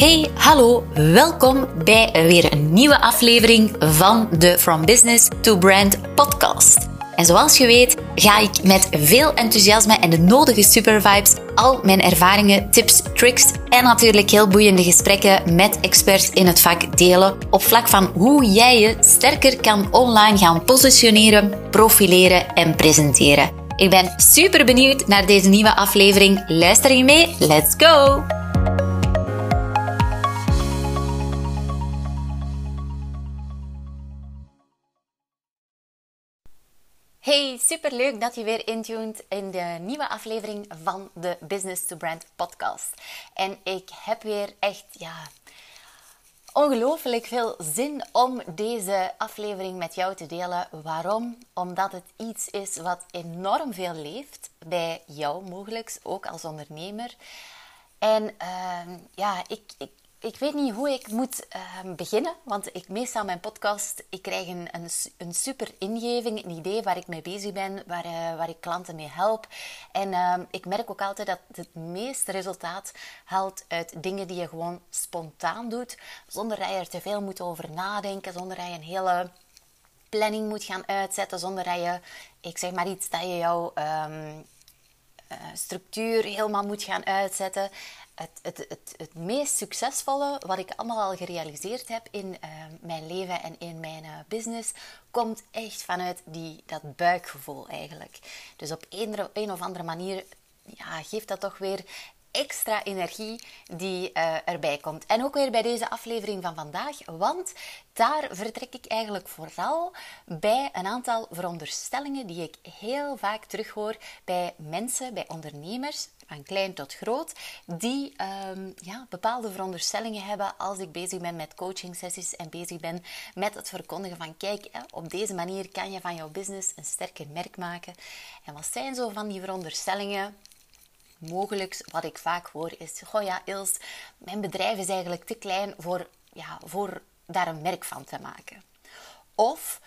Hey, hallo, welkom bij weer een nieuwe aflevering van de From Business to Brand podcast. En zoals je weet, ga ik met veel enthousiasme en de nodige supervibes al mijn ervaringen, tips, tricks en natuurlijk heel boeiende gesprekken met experts in het vak delen op vlak van hoe jij je sterker kan online gaan positioneren, profileren en presenteren. Ik ben super benieuwd naar deze nieuwe aflevering. Luister je mee? Let's go! Hey, super leuk dat je weer intuned in de nieuwe aflevering van de Business to Brand podcast. En ik heb weer echt, ja, ongelooflijk veel zin om deze aflevering met jou te delen. Waarom? Omdat het iets is wat enorm veel leeft bij jou, mogelijk ook als ondernemer. En uh, ja, ik ik weet niet hoe ik moet uh, beginnen, want ik meestal mijn podcast, ik krijg een, een, super ingeving, een idee waar ik mee bezig ben, waar, uh, waar ik klanten mee help. En uh, ik merk ook altijd dat het meeste resultaat haalt uit dingen die je gewoon spontaan doet, zonder dat je er te veel moet over nadenken, zonder dat je een hele planning moet gaan uitzetten, zonder dat je, ik zeg maar iets, dat je jouw um, structuur helemaal moet gaan uitzetten het, het, het, het meest succesvolle wat ik allemaal al gerealiseerd heb in uh, mijn leven en in mijn uh, business, komt echt vanuit die, dat buikgevoel eigenlijk. Dus op een, of andere manier ja, geeft dat toch weer extra energie die uh, erbij komt. En ook weer bij deze aflevering van vandaag, want daar vertrek ik eigenlijk vooral bij een aantal veronderstellingen die ik heel vaak terughoor bij mensen, bij ondernemers, van klein tot groot, die um, ja, bepaalde veronderstellingen hebben als ik bezig ben met coaching sessies en bezig ben met het verkondigen van kijk, op deze manier kan je van jouw business een sterker merk maken. En wat zijn zo van die veronderstellingen? mogelijk, wat ik vaak hoor, is: Goh ja, Ils, mijn bedrijf is eigenlijk te klein voor, ja, voor daar een merk van te maken. Of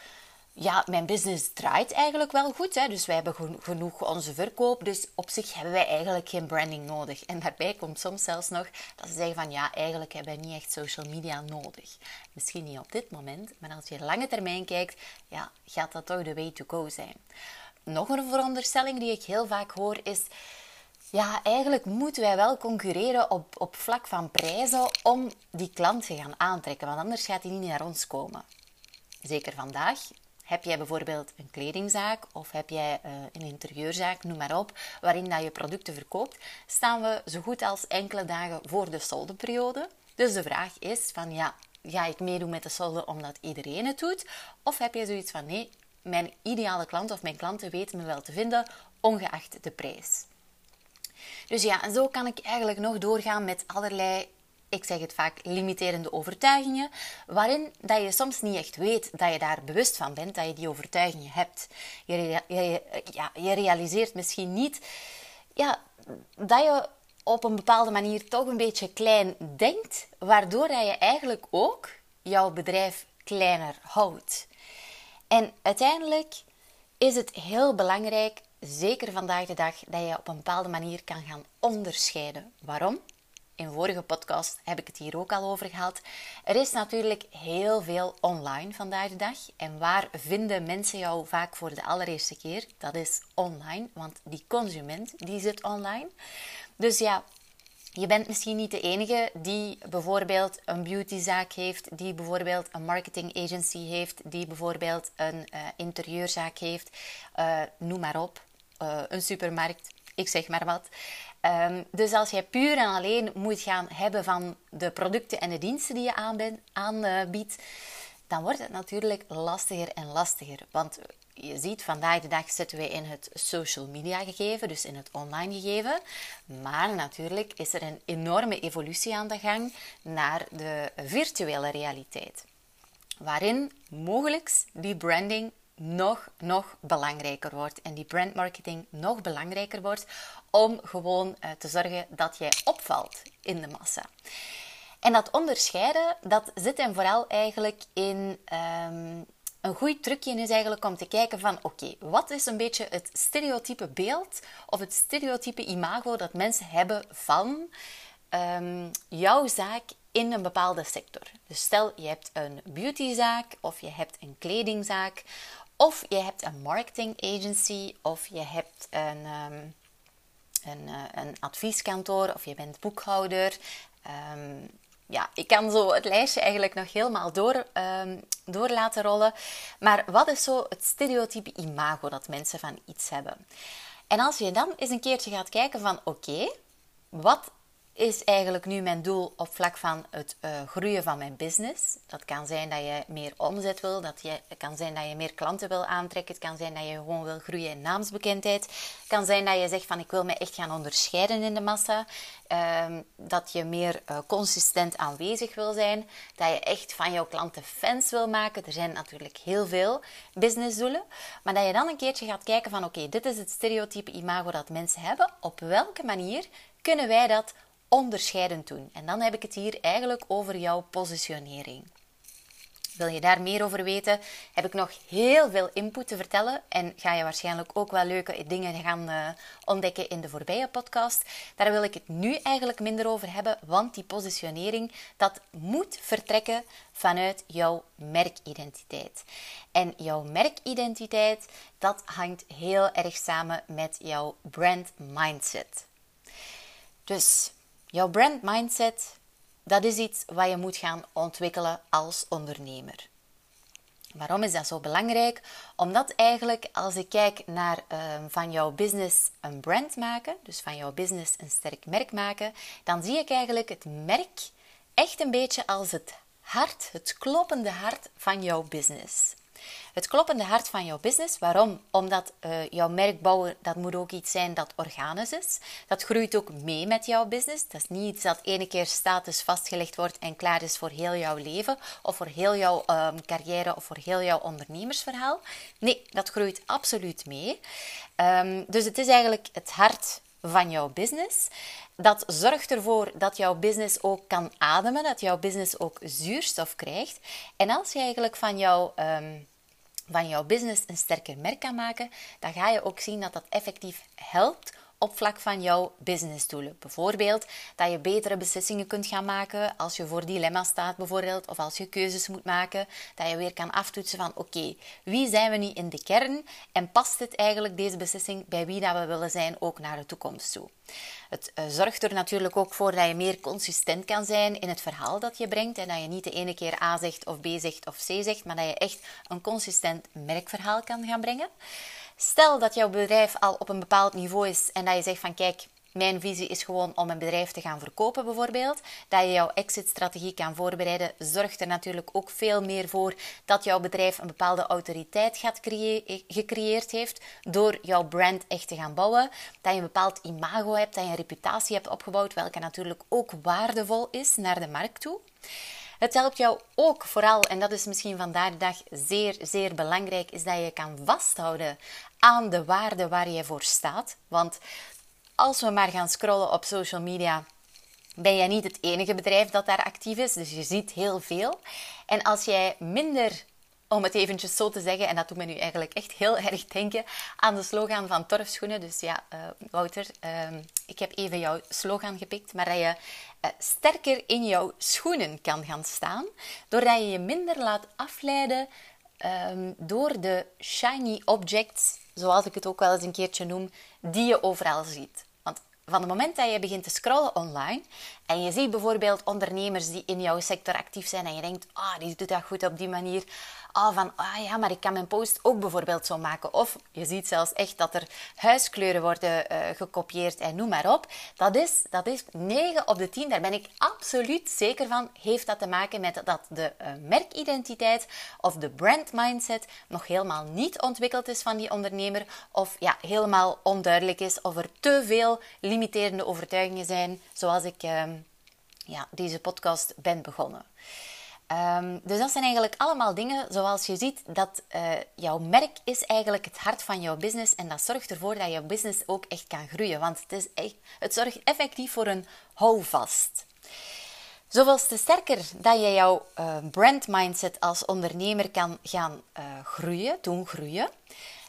ja, mijn business draait eigenlijk wel goed. Hè? Dus wij hebben genoeg onze verkoop. Dus op zich hebben wij eigenlijk geen branding nodig. En daarbij komt soms zelfs nog dat ze zeggen van ja, eigenlijk hebben wij niet echt social media nodig. Misschien niet op dit moment, maar als je lange termijn kijkt, ja, gaat dat toch de way to go zijn. Nog een veronderstelling die ik heel vaak hoor is ja, eigenlijk moeten wij wel concurreren op, op vlak van prijzen om die klant te gaan aantrekken, want anders gaat hij niet naar ons komen. Zeker vandaag. Heb jij bijvoorbeeld een kledingzaak of heb jij uh, een interieurzaak, noem maar op, waarin dat je producten verkoopt, staan we zo goed als enkele dagen voor de soldeperiode. Dus de vraag is van ja, ga ik meedoen met de solde omdat iedereen het doet? Of heb je zoiets van nee, mijn ideale klant of mijn klanten weten me wel te vinden, ongeacht de prijs. Dus ja, en zo kan ik eigenlijk nog doorgaan met allerlei, ik zeg het vaak, limiterende overtuigingen, waarin dat je soms niet echt weet dat je daar bewust van bent, dat je die overtuigingen hebt. Je, je, ja, je realiseert misschien niet ja, dat je op een bepaalde manier toch een beetje klein denkt, waardoor dat je eigenlijk ook jouw bedrijf kleiner houdt. En uiteindelijk is het heel belangrijk zeker vandaag de dag, dat je op een bepaalde manier kan gaan onderscheiden. Waarom? In vorige podcast heb ik het hier ook al over gehad. Er is natuurlijk heel veel online vandaag de dag. En waar vinden mensen jou vaak voor de allereerste keer? Dat is online, want die consument die zit online. Dus ja, je bent misschien niet de enige die bijvoorbeeld een beautyzaak heeft, die bijvoorbeeld een marketing agency heeft, die bijvoorbeeld een uh, interieurzaak heeft. Uh, noem maar op. Eh, een supermarkt, ik zeg maar wat. Um, dus als jij puur en alleen moet gaan hebben van de producten en de diensten die je aanbiedt, dan wordt het natuurlijk lastiger en lastiger. Want je ziet, vandaag de dag zitten we in het social media gegeven, dus in het online gegeven. Maar natuurlijk is er een enorme evolutie aan de gang naar de virtuele realiteit. Waarin mogelijk die branding nog, nog belangrijker wordt. En die brandmarketing nog belangrijker wordt om gewoon uh, te zorgen dat jij opvalt in de massa. En dat onderscheiden, dat zit hem vooral eigenlijk in... Um, een goed trucje is eigenlijk om te kijken van oké, wat is een beetje het stereotype beeld of het stereotype imago dat mensen hebben van um, jouw zaak in een bepaalde sector. Dus stel je hebt een beautyzaak of je hebt een kledingzaak of je hebt een marketing agency of je hebt een, um, een, uh, een, advieskantoor of je bent boekhouder. Um, ja, ik kan zo het lijstje eigenlijk nog helemaal door, um, door laten rollen. Maar wat is zo het stereotype imago dat mensen van iets hebben? En als je dan eens een keertje gaat kijken van oké, wat is eigenlijk nu mijn doel op vlak van het uh, groeien van mijn business. Dat kan zijn dat je meer omzet wil, dat je, het kan zijn dat je meer klanten wil aantrekken, het kan zijn dat je gewoon wil groeien in naamsbekendheid, het kan zijn dat je zegt van ik wil me echt gaan onderscheiden in de massa, uh, dat je meer uh, consistent aanwezig wil zijn, dat je echt van jouw klanten fans wil maken. Er zijn natuurlijk heel veel businessdoelen, maar dat je dan een keertje gaat kijken van oké, dit is het stereotype imago dat mensen hebben, op welke manier kunnen wij dat onderscheidend doen. En dan heb ik het hier eigenlijk over jouw positionering. Wil je daar meer over weten? Heb ik nog heel veel input te vertellen en ga je waarschijnlijk ook wel leuke dingen gaan uh, ontdekken in de voorbije podcast. Daar wil ik het nu eigenlijk minder over hebben, want die positionering dat moet vertrekken vanuit jouw merkidentiteit. En jouw merkidentiteit dat hangt heel erg samen met jouw brand mindset. Dus Jouw brand mindset, dat is iets wat je moet gaan ontwikkelen als ondernemer. Waarom is dat zo belangrijk? Omdat eigenlijk als ik kijk naar uh, van jouw business een brand maken, dus van jouw business een sterk merk maken, dan zie ik eigenlijk het merk echt een beetje als het hart, het kloppende hart van jouw business. Het kloppende hart van jouw business. Waarom? Omdat uh, jouw merk bouwen, dat moet ook iets zijn dat organisch is. Dat groeit ook mee met jouw business. Dat is niet iets dat ene keer status vastgelegd wordt en klaar is voor heel jouw leven of voor heel jouw um, carrière of voor heel jouw ondernemersverhaal. Nee, dat groeit absoluut mee. Um, dus het is eigenlijk het hart van jouw business. Dat zorgt ervoor dat jouw business ook kan ademen, dat jouw business ook zuurstof krijgt. En als je eigenlijk van jouw um, van jouw business een sterker merk kan maken, dan ga je ook zien dat dat effectief helpt op vlak van jouw businessdoelen. Bijvoorbeeld dat je betere beslissingen kunt gaan maken als je voor dilemma's staat bijvoorbeeld, of als je keuzes moet maken, dat je weer kan aftoetsen van oké, wie zijn we nu in de kern en past het eigenlijk deze beslissing bij wie dat we willen zijn ook naar de toekomst toe. Het uh, zorgt er natuurlijk ook voor dat je meer consistent kan zijn in het verhaal dat je brengt en dat je niet de ene keer A zegt of B zegt of C zegt, maar dat je echt een consistent merkverhaal kan gaan brengen. Stel dat jouw bedrijf al op een bepaald niveau is en dat je zegt van kijk, mijn visie is gewoon om een bedrijf te gaan verkopen, bijvoorbeeld. Dat je jouw exit-strategie kan voorbereiden, zorgt er natuurlijk ook veel meer voor dat jouw bedrijf een bepaalde autoriteit gaat gecreëerd heeft door jouw brand echt te gaan bouwen. Dat je een bepaald imago hebt, dat je een reputatie hebt opgebouwd, welke natuurlijk ook waardevol is naar de markt toe. Het helpt jou ook vooral, en dat is misschien vandaag de dag zeer, zeer belangrijk, is dat je kan vasthouden aan de waarde waar je voor staat. Want als we maar gaan scrollen op social media, ben jij niet het enige bedrijf dat daar actief is. Dus je ziet heel veel. En als jij minder om het eventjes zo te zeggen, en dat doet me nu eigenlijk echt heel erg denken aan de slogan van Torfschoenen. Dus ja, uh, Wouter, uh, ik heb even jouw slogan gepikt, maar dat je sterker in jouw schoenen kan gaan staan, doordat je je minder laat afleiden um, door de shiny objects, zoals ik het ook wel eens een keertje noem, die je overal ziet. Want van het moment dat je begint te scrollen online en je ziet bijvoorbeeld ondernemers die in jouw sector actief zijn en je denkt, ah, oh, die doet dat goed op die manier, oh, van ah ja, maar ik kan mijn post ook bijvoorbeeld zo maken. Of je ziet zelfs echt dat er huiskleuren worden uh, gekopieerd en noem maar op. Dat is, dat is 9 op de 10, daar ben ik absoluut zeker van, heeft dat te maken met dat de uh, merkidentiteit of de brand mindset nog helemaal niet ontwikkeld is van die ondernemer. Of ja, helemaal onduidelijk is of er te veel limiterende overtuigingen zijn, zoals ik uh, ja, deze podcast ben begonnen. Um, dus dat zijn eigenlijk allemaal dingen, zoals je ziet, dat uh, jouw merk is eigenlijk het hart van jouw business en dat zorgt ervoor dat jouw business ook echt kan groeien. Want het, is echt, het zorgt effectief voor een houvast. Zoveel te sterker dat je jouw uh, brand mindset als ondernemer kan gaan uh, groeien, doen groeien,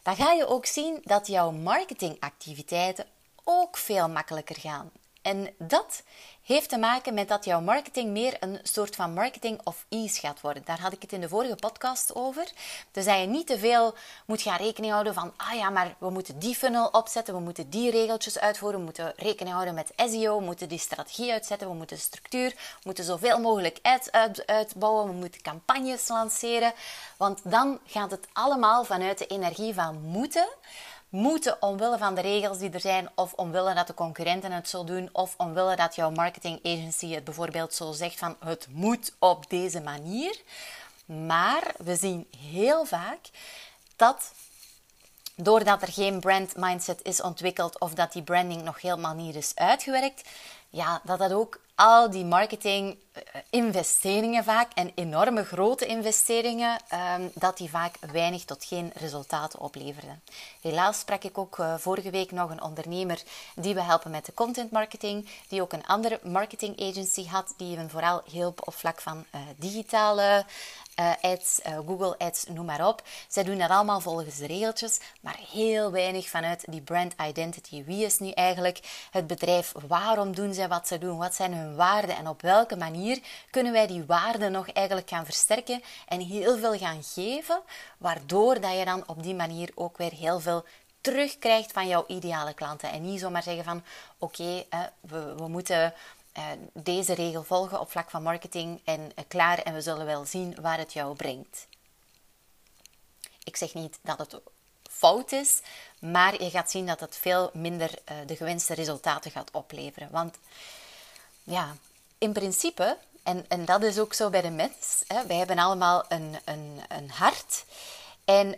dan ga je ook zien dat jouw marketingactiviteiten ook veel makkelijker gaan. En dat heeft te maken met dat jouw marketing meer een soort van marketing of ease gaat worden. Daar had ik het in de vorige podcast over. Dus dat je niet te veel moet gaan rekening houden van, ah ja, maar we moeten die funnel opzetten, we moeten die regeltjes uitvoeren, we moeten rekening houden met SEO, we moeten die strategie uitzetten, we moeten structuur, we moeten zoveel mogelijk ads uit, uitbouwen, we moeten campagnes lanceren. Want dan gaat het allemaal vanuit de energie van moeten moeten omwille van de regels die er zijn, of omwille dat de concurrenten het zo doen, of omwille dat jouw marketing agency het bijvoorbeeld zo zegt van het moet op deze manier. Maar we zien heel vaak dat doordat er geen brand mindset is ontwikkeld of dat die branding nog helemaal niet is uitgewerkt, ja, dat dat ook al die marketing eh, investeringen vaak en enorme grote investeringen, ehm, dat die vaak weinig tot geen resultaten opleverden. Helaas sprak ik ook eh, vorige week nog een ondernemer die we helpen met de content marketing, die ook een andere marketing agency had, die hem vooral hielp op vlak van uh, digitale uh, ads, uh, Google Ads, noem maar op. Zij doen dat allemaal volgens de regeltjes, maar heel weinig vanuit die brand identity. Wie is nu eigenlijk het bedrijf? Waarom doen zij wat ze doen? Wat zijn hun waarden? En op welke manier kunnen wij die waarden nog eigenlijk gaan versterken en heel veel gaan geven, waardoor dat je dan op die manier ook weer heel veel terugkrijgt van jouw ideale klanten. En niet zomaar zeggen van oké, we, we moeten deze regel volgen op vlak van marketing en uh, klaar en we zullen wel zien waar het jou brengt. Ik zeg niet dat het fout is, maar je gaat zien dat het veel minder uh, de gewenste resultaten gaat opleveren. Want ja, in principe, en, en dat is ook zo bij de mens, hè, wij hebben allemaal een, een, een hart. En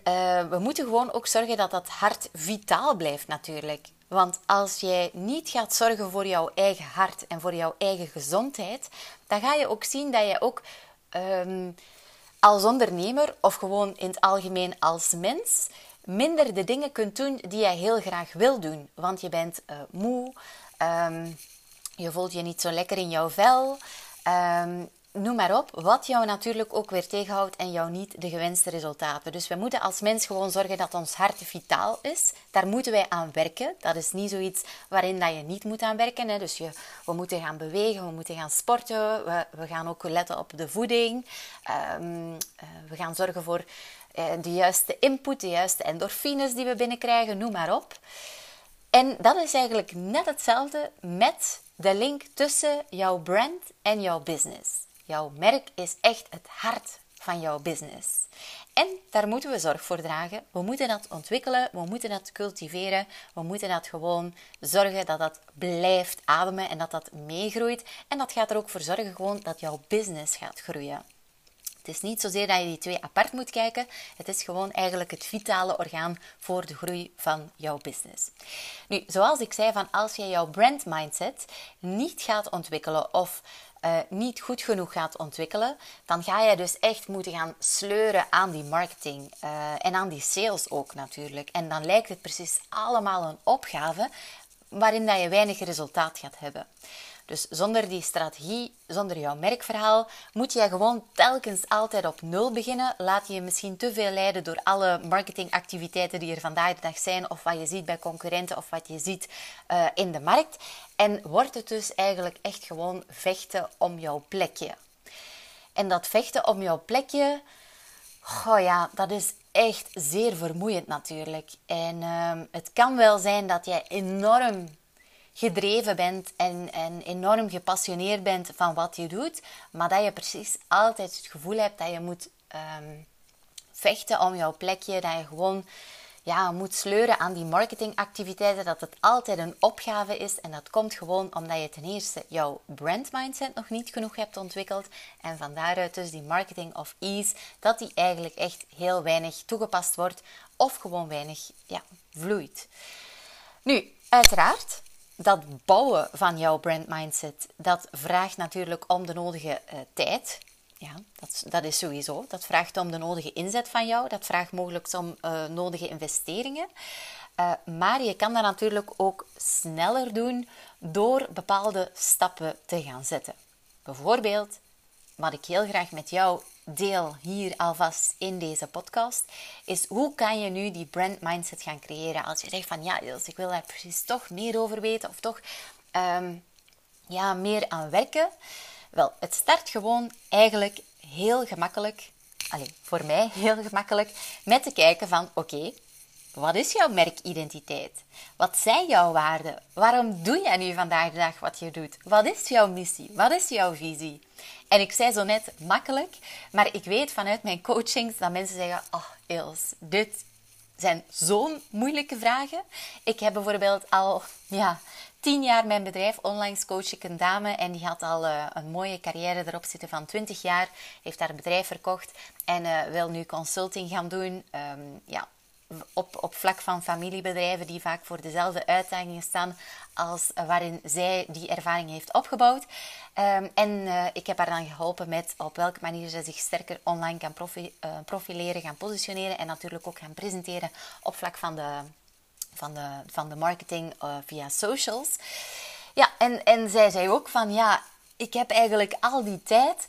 we moeten gewoon ook zorgen dat dat hart vitaal blijft natuurlijk. Want als jij niet gaat zorgen voor jouw eigen hart en voor jouw eigen gezondheid, dan ga je ook zien dat je ook um, als ondernemer of gewoon in het algemeen als mens minder de dingen kunt doen die jij heel graag wil doen. Want je bent uh, moe, um, je voelt je niet zo lekker in jouw vel. Um, noem maar op, wat jou natuurlijk ook weer tegenhoudt en jou niet de gewenste resultaten. Dus we moeten als mens gewoon zorgen dat ons hart vitaal is. Daar moeten wij aan werken. Dat is niet zoiets waarin dat je niet moet aan werken. Hè. Dus je, we moeten gaan bewegen, we moeten gaan sporten, we, we gaan ook letten op de voeding. Um, uh, we gaan zorgen voor uh, de juiste input, de juiste endorfines die we binnenkrijgen, noem maar op. En dat is eigenlijk net hetzelfde met de link tussen jouw brand en jouw business. Jouw merk is echt het hart van jouw business. En daar moeten we zorg voor dragen. We moeten dat ontwikkelen, we moeten dat cultiveren, we moeten dat gewoon zorgen dat dat blijft ademen en dat dat meegroeit. En dat gaat er ook voor zorgen gewoon dat jouw business gaat groeien. Het is niet zozeer dat je die twee apart moet kijken. Het is gewoon eigenlijk het vitale orgaan voor de groei van jouw business. Nu, zoals ik zei, van als je jouw brand mindset niet gaat ontwikkelen of uh, niet goed genoeg gaat ontwikkelen, dan ga je dus echt moeten gaan sleuren aan die marketing uh, en aan die sales ook natuurlijk. En dan lijkt het precies allemaal een opgave waarin dat je weinig resultaat gaat hebben. Dus zonder die strategie, zonder jouw merkverhaal, moet je gewoon telkens altijd op nul beginnen. Laat je misschien te veel leiden door alle marketingactiviteiten die er vandaag de dag zijn, of wat je ziet bij concurrenten of wat je ziet uh, in de markt. En wordt het dus eigenlijk echt gewoon vechten om jouw plekje. En dat vechten om jouw plekje, oh ja, dat is echt zeer vermoeiend natuurlijk. En uh, het kan wel zijn dat jij enorm gedreven bent en, en enorm gepassioneerd bent van wat je doet, maar dat je precies altijd het gevoel hebt dat je moet um, vechten om jouw plekje, dat je gewoon ja, moet sleuren aan die marketingactiviteiten, dat het altijd een opgave is. En dat komt gewoon omdat je ten eerste jouw brand mindset nog niet genoeg hebt ontwikkeld. En van daaruit dus die marketing of ease, dat die eigenlijk echt heel weinig toegepast wordt of gewoon weinig ja, vloeit. Nu, uiteraard, dat bouwen van jouw brand mindset, dat vraagt natuurlijk om de nodige uh, tijd. Ja, dat, dat is sowieso. Dat vraagt om de nodige inzet van jou. Dat vraagt mogelijk om uh, nodige investeringen. Uh, maar je kan dat natuurlijk ook sneller doen door bepaalde stappen te gaan zetten. Bijvoorbeeld, wat ik heel graag met jou deel hier alvast in deze podcast, is hoe kan je nu die brand mindset gaan creëren? Als je zegt van ja, ik wil daar precies toch meer over weten of toch um, ja, meer aan werken? Wel, het start gewoon eigenlijk heel gemakkelijk, allez, voor mij heel gemakkelijk, met te kijken van oké, wat is jouw merkidentiteit? Wat zijn jouw waarden? Waarom doe jij nu vandaag de dag wat je doet? Wat is jouw missie? Wat is jouw visie? En ik zei zo net makkelijk, maar ik weet vanuit mijn coachings dat mensen zeggen: Oh, Els, dit zijn zo'n moeilijke vragen. Ik heb bijvoorbeeld al ja, tien jaar mijn bedrijf. Online coach ik een dame en die had al uh, een mooie carrière erop zitten van 20 jaar. Heeft haar bedrijf verkocht en uh, wil nu consulting gaan doen. Um, ja, op, op vlak van familiebedrijven die vaak voor dezelfde uitdagingen staan als waarin zij die ervaring heeft opgebouwd. Um, en uh, ik heb haar dan geholpen met op welke manier ze zich sterker online kan uh, profileren, gaan positioneren en natuurlijk ook gaan presenteren op vlak van de, van de, van de marketing uh, via socials. Ja, en, en zij zei ook van ja, ik heb eigenlijk al die tijd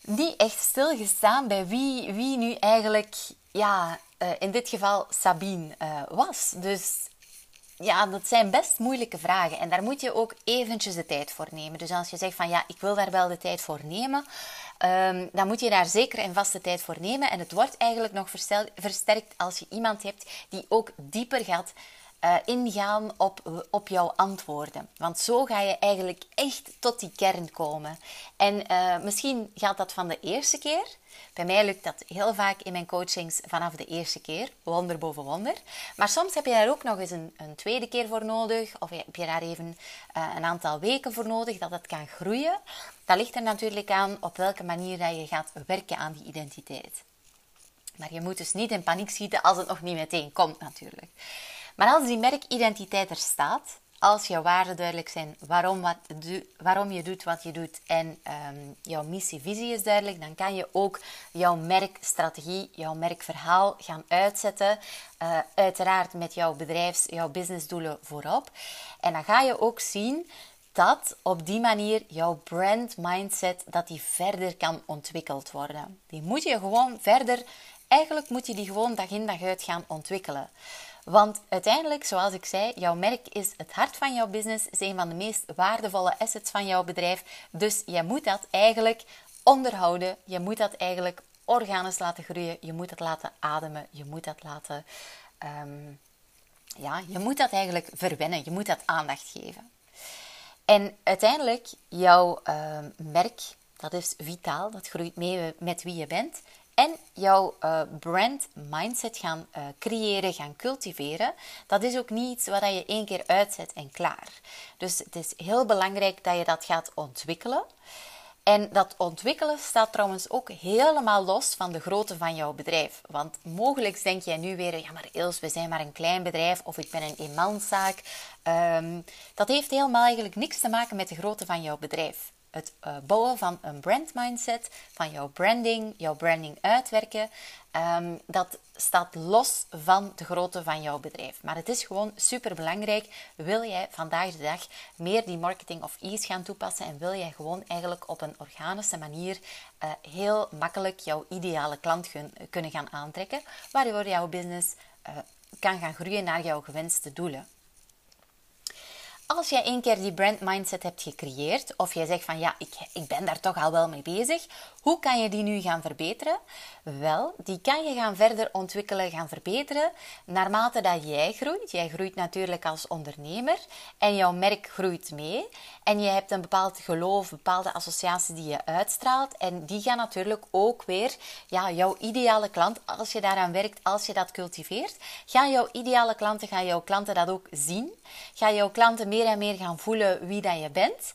niet echt stilgestaan bij wie, wie nu eigenlijk ja, uh, in dit geval Sabine uh, was. Dus ja, dat zijn best moeilijke vragen. En daar moet je ook eventjes de tijd voor nemen. Dus als je zegt van ja, ik wil daar wel de tijd voor nemen, um, dan moet je daar zeker en vaste tijd voor nemen. En het wordt eigenlijk nog versterkt als je iemand hebt die ook dieper gaat uh, ingaan op, op jouw antwoorden. Want zo ga je eigenlijk echt tot die kern komen. En uh, misschien gaat dat van de eerste keer. Bij mij lukt dat heel vaak in mijn coachings vanaf de eerste keer. Wonder boven wonder. Maar soms heb je daar ook nog eens een, een tweede keer voor nodig. Of heb je daar even uh, een aantal weken voor nodig dat het kan groeien. Dat ligt er natuurlijk aan op welke manier dat je gaat werken aan die identiteit. Maar je moet dus niet in paniek schieten als het nog niet meteen komt natuurlijk. Maar als die merkidentiteit er staat, als jouw waarden duidelijk zijn, waarom, wat, waarom je doet wat je doet en um, jouw missie-visie is duidelijk, dan kan je ook jouw merkstrategie, jouw merkverhaal gaan uitzetten. Uh, uiteraard met jouw bedrijfs, jouw businessdoelen voorop. En dan ga je ook zien dat op die manier jouw brand mindset dat die verder kan ontwikkeld worden. Die moet je gewoon verder, eigenlijk moet je die gewoon dag in dag uit gaan ontwikkelen. Want uiteindelijk, zoals ik zei, jouw merk is het hart van jouw business, is een van de meest waardevolle assets van jouw bedrijf. Dus je moet dat eigenlijk onderhouden. Je moet dat eigenlijk organisch laten groeien. Je moet dat laten ademen. Je moet dat laten. Um, ja, je moet dat eigenlijk verwennen. Je moet dat aandacht geven. En uiteindelijk, jouw uh, merk, dat is vitaal. Dat groeit mee met wie je bent en jouw uh, brand mindset gaan uh, creëren, gaan cultiveren, dat is ook niet iets wat je één keer uitzet en klaar. Dus het is heel belangrijk dat je dat gaat ontwikkelen. En dat ontwikkelen staat trouwens ook helemaal los van de grootte van jouw bedrijf. Want mogelijk denk jij nu weer, ja maar Ils, we zijn maar een klein bedrijf of ik ben een eenmanszaak. Um, dat heeft helemaal eigenlijk niks te maken met de grootte van jouw bedrijf het uh, bouwen van een brand mindset, van jouw branding, jouw branding uitwerken, um, dat staat los van de grootte van jouw bedrijf. Maar het is gewoon super belangrijk. Wil jij vandaag de dag meer die marketing of ease gaan toepassen en wil jij gewoon eigenlijk op een organische manier uh, heel makkelijk jouw ideale klant kunnen gaan aantrekken, waardoor jouw business uh, kan gaan groeien naar jouw gewenste doelen als jij één keer die brand mindset hebt gecreëerd, of jij zegt van ja, ik, ik ben daar toch al wel mee bezig, hoe kan je die nu gaan verbeteren? Wel, die kan je gaan verder ontwikkelen, gaan verbeteren, naarmate dat jij groeit. Jij groeit natuurlijk als ondernemer en jouw merk groeit mee. En je hebt een bepaald geloof, bepaalde associaties die je uitstraalt. En die gaan natuurlijk ook weer, ja, jouw ideale klant, als je daaraan werkt, als je dat cultiveert, gaan jouw ideale klanten, gaan jouw klanten dat ook zien. Gaan jouw klanten meer en meer gaan voelen wie dat je bent.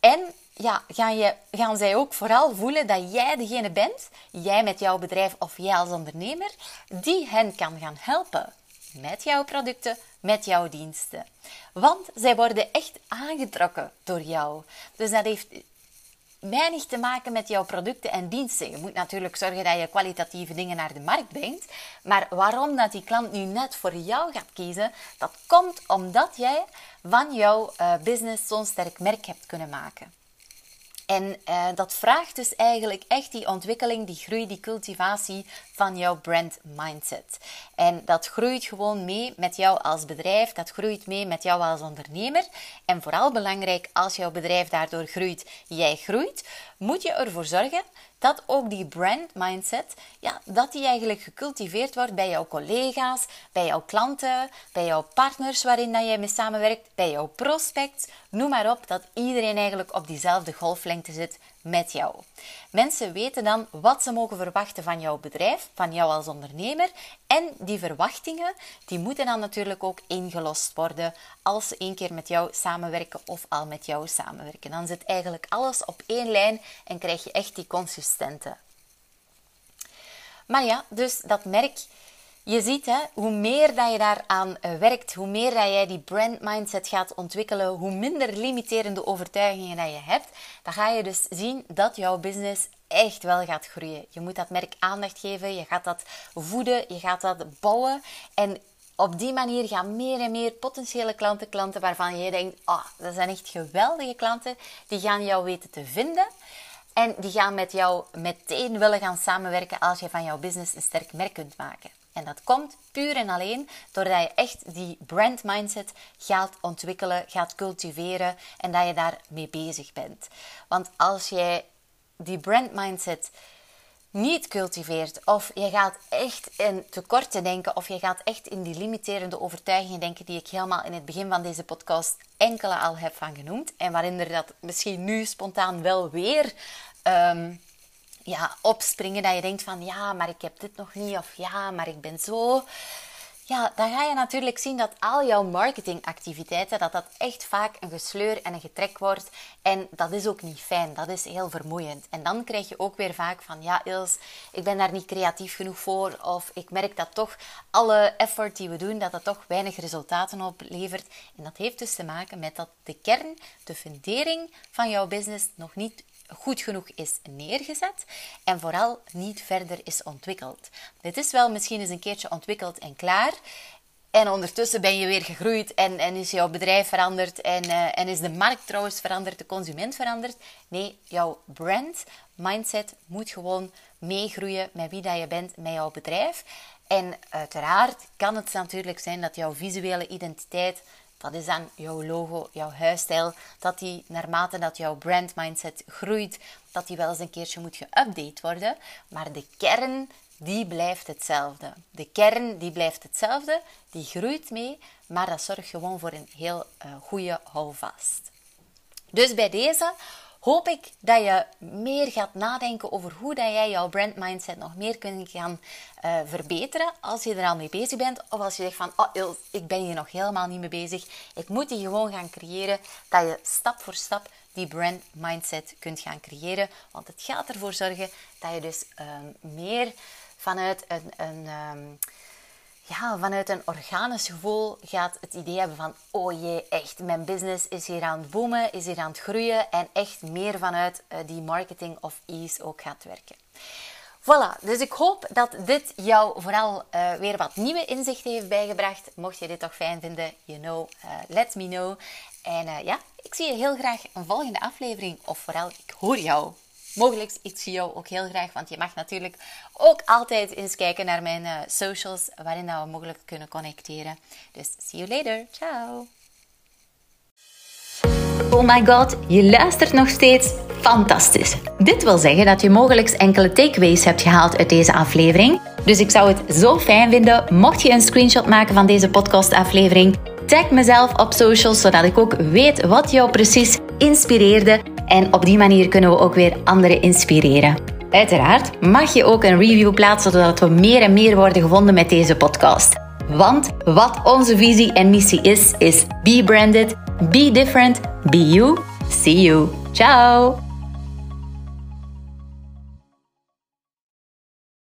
En ja, gaan, je, gaan zij ook vooral voelen dat jij degene bent, jij met jouw bedrijf of jij als ondernemer, die hen kan gaan helpen met jouw producten, met jouw diensten. Want zij worden echt aangetrokken door jou. Dus dat heeft weinig te maken met jouw producten en diensten. Je moet natuurlijk zorgen dat je kwalitatieve dingen naar de markt brengt. Maar waarom dat die klant nu net voor jou gaat kiezen, dat komt omdat jij van jouw uh, business zo'n sterk merk hebt kunnen maken. En uh, dat vraagt dus eigenlijk echt die ontwikkeling, die groei, die cultivatie van jouw brand mindset. En dat groeit gewoon mee met jou als bedrijf, dat groeit mee met jou als ondernemer. En vooral belangrijk, als jouw bedrijf daardoor groeit, jij groeit, moet je ervoor zorgen dat ook die brand mindset, ja, dat die eigenlijk gecultiveerd wordt bij jouw collega's, bij jouw klanten, bij jouw partners waarin dat jij mee samenwerkt, bij jouw prospects, noem maar op, dat iedereen eigenlijk op diezelfde golflengte zit met jou. Mensen weten dan wat ze mogen verwachten van jouw bedrijf, van jou als ondernemer. En die verwachtingen, die moeten dan natuurlijk ook ingelost worden als ze één keer met jou samenwerken of al met jou samenwerken. Dan zit eigenlijk alles op één lijn en krijg je echt die consistente. Maar ja, dus dat merk je ziet, hè, hoe meer dat je daaraan eh, werkt, hoe meer dat jij die brand mindset gaat ontwikkelen, hoe minder limiterende overtuigingen dat je hebt, dan ga je dus zien dat jouw business echt wel gaat groeien. Je moet dat merk aandacht geven, je gaat dat voeden, je gaat dat bouwen. En op die manier gaan meer en meer potentiële klanten, klanten waarvan je denkt, oh, dat zijn echt geweldige klanten, die gaan jou weten te vinden. En die gaan met jou meteen willen gaan samenwerken als je van jouw business een sterk merk kunt maken. En dat komt puur en alleen doordat je echt die brand mindset gaat ontwikkelen, gaat cultiveren en dat je daarmee bezig bent. Want als jij die brand mindset niet cultiveert of je gaat echt in tekorten denken of je gaat echt in die limiterende overtuigingen denken die ik helemaal in het begin van deze podcast enkele al heb van genoemd en waarin er dat misschien nu spontaan wel weer ehm, ja, opspringen. Dat je denkt van ja, maar ik heb dit nog niet. Of ja, maar ik ben zo. Ja, dan ga je natuurlijk zien dat al jouw marketingactiviteiten, dat dat echt vaak een gesleur en een getrek wordt. En dat is ook niet fijn, dat is heel vermoeiend. En dan krijg je ook weer vaak van, ja Ils, ik ben daar niet creatief genoeg voor. Of ik merk dat toch alle effort die we doen, dat dat toch weinig resultaten oplevert. En dat heeft dus te maken met dat de kern, de fundering van jouw business nog niet goed genoeg is neergezet en vooral niet verder is ontwikkeld. Dit is wel misschien eens een keertje ontwikkeld en klaar. En ondertussen ben je weer gegroeid en, en is jouw bedrijf veranderd en, uh, en is de markt trouwens veranderd, de consument veranderd. Nee, jouw brand, mindset moet gewoon meegroeien met wie dat je bent, met jouw bedrijf. En uiteraard kan het natuurlijk zijn dat jouw visuele identiteit dat is dan jouw logo, jouw huisstijl. Dat die naarmate dat jouw brand mindset groeit, dat die wel eens een keertje moet geüpdate worden. Maar de kern, die blijft hetzelfde. De kern, die blijft hetzelfde. Die groeit mee, maar dat zorgt gewoon voor een heel uh, goede houvast. Dus bij deze hoop ik dat je meer gaat nadenken over hoe dat jij jouw brand mindset nog meer kunt gaan uh, verbeteren als je er al mee bezig bent. Of als je zegt van, oh ik ben hier nog helemaal niet mee bezig. Ik moet die gewoon gaan creëren. Dat je stap voor stap die brand mindset kunt gaan creëren. Want het gaat ervoor zorgen dat je dus um, meer vanuit een... een um, ja, vanuit een organisch gevoel gaat het idee hebben van oh jee, echt, mijn business is hier aan het boomen, is hier aan het groeien en echt meer vanuit uh, die marketing of ease ook gaat werken. Voilà, dus ik hoop dat dit jou vooral uh, weer wat nieuwe inzichten heeft bijgebracht. Mocht je dit toch fijn vinden, you know, uh, let me know. En ja, ik zie je heel graag een volgende aflevering of vooral ik hoor jou mogelijk ik zie jou ook heel graag, want je mag natuurlijk ook altijd eens kijken naar mijn uh, socials, waarin we mogelijk kunnen connecteren. Dus see you later. Ciao. Oh my god, je luistert nog steeds. Fantastisch. Dit wil zeggen dat je mogelijk enkele takeaways hebt gehaald uit deze aflevering. Dus ik zou het zo fijn vinden mocht je een screenshot maken van deze podcastaflevering. Tag mezelf op socials zodat ik ook weet wat jou precies inspireerde en op die manier kunnen we ook weer anderen inspireren. Uiteraard mag je ook een review plaatsen zodat we meer en meer worden gevonden met deze podcast. Want wat onze visie en missie is, is be branded, be different, be you. See you. Ciao!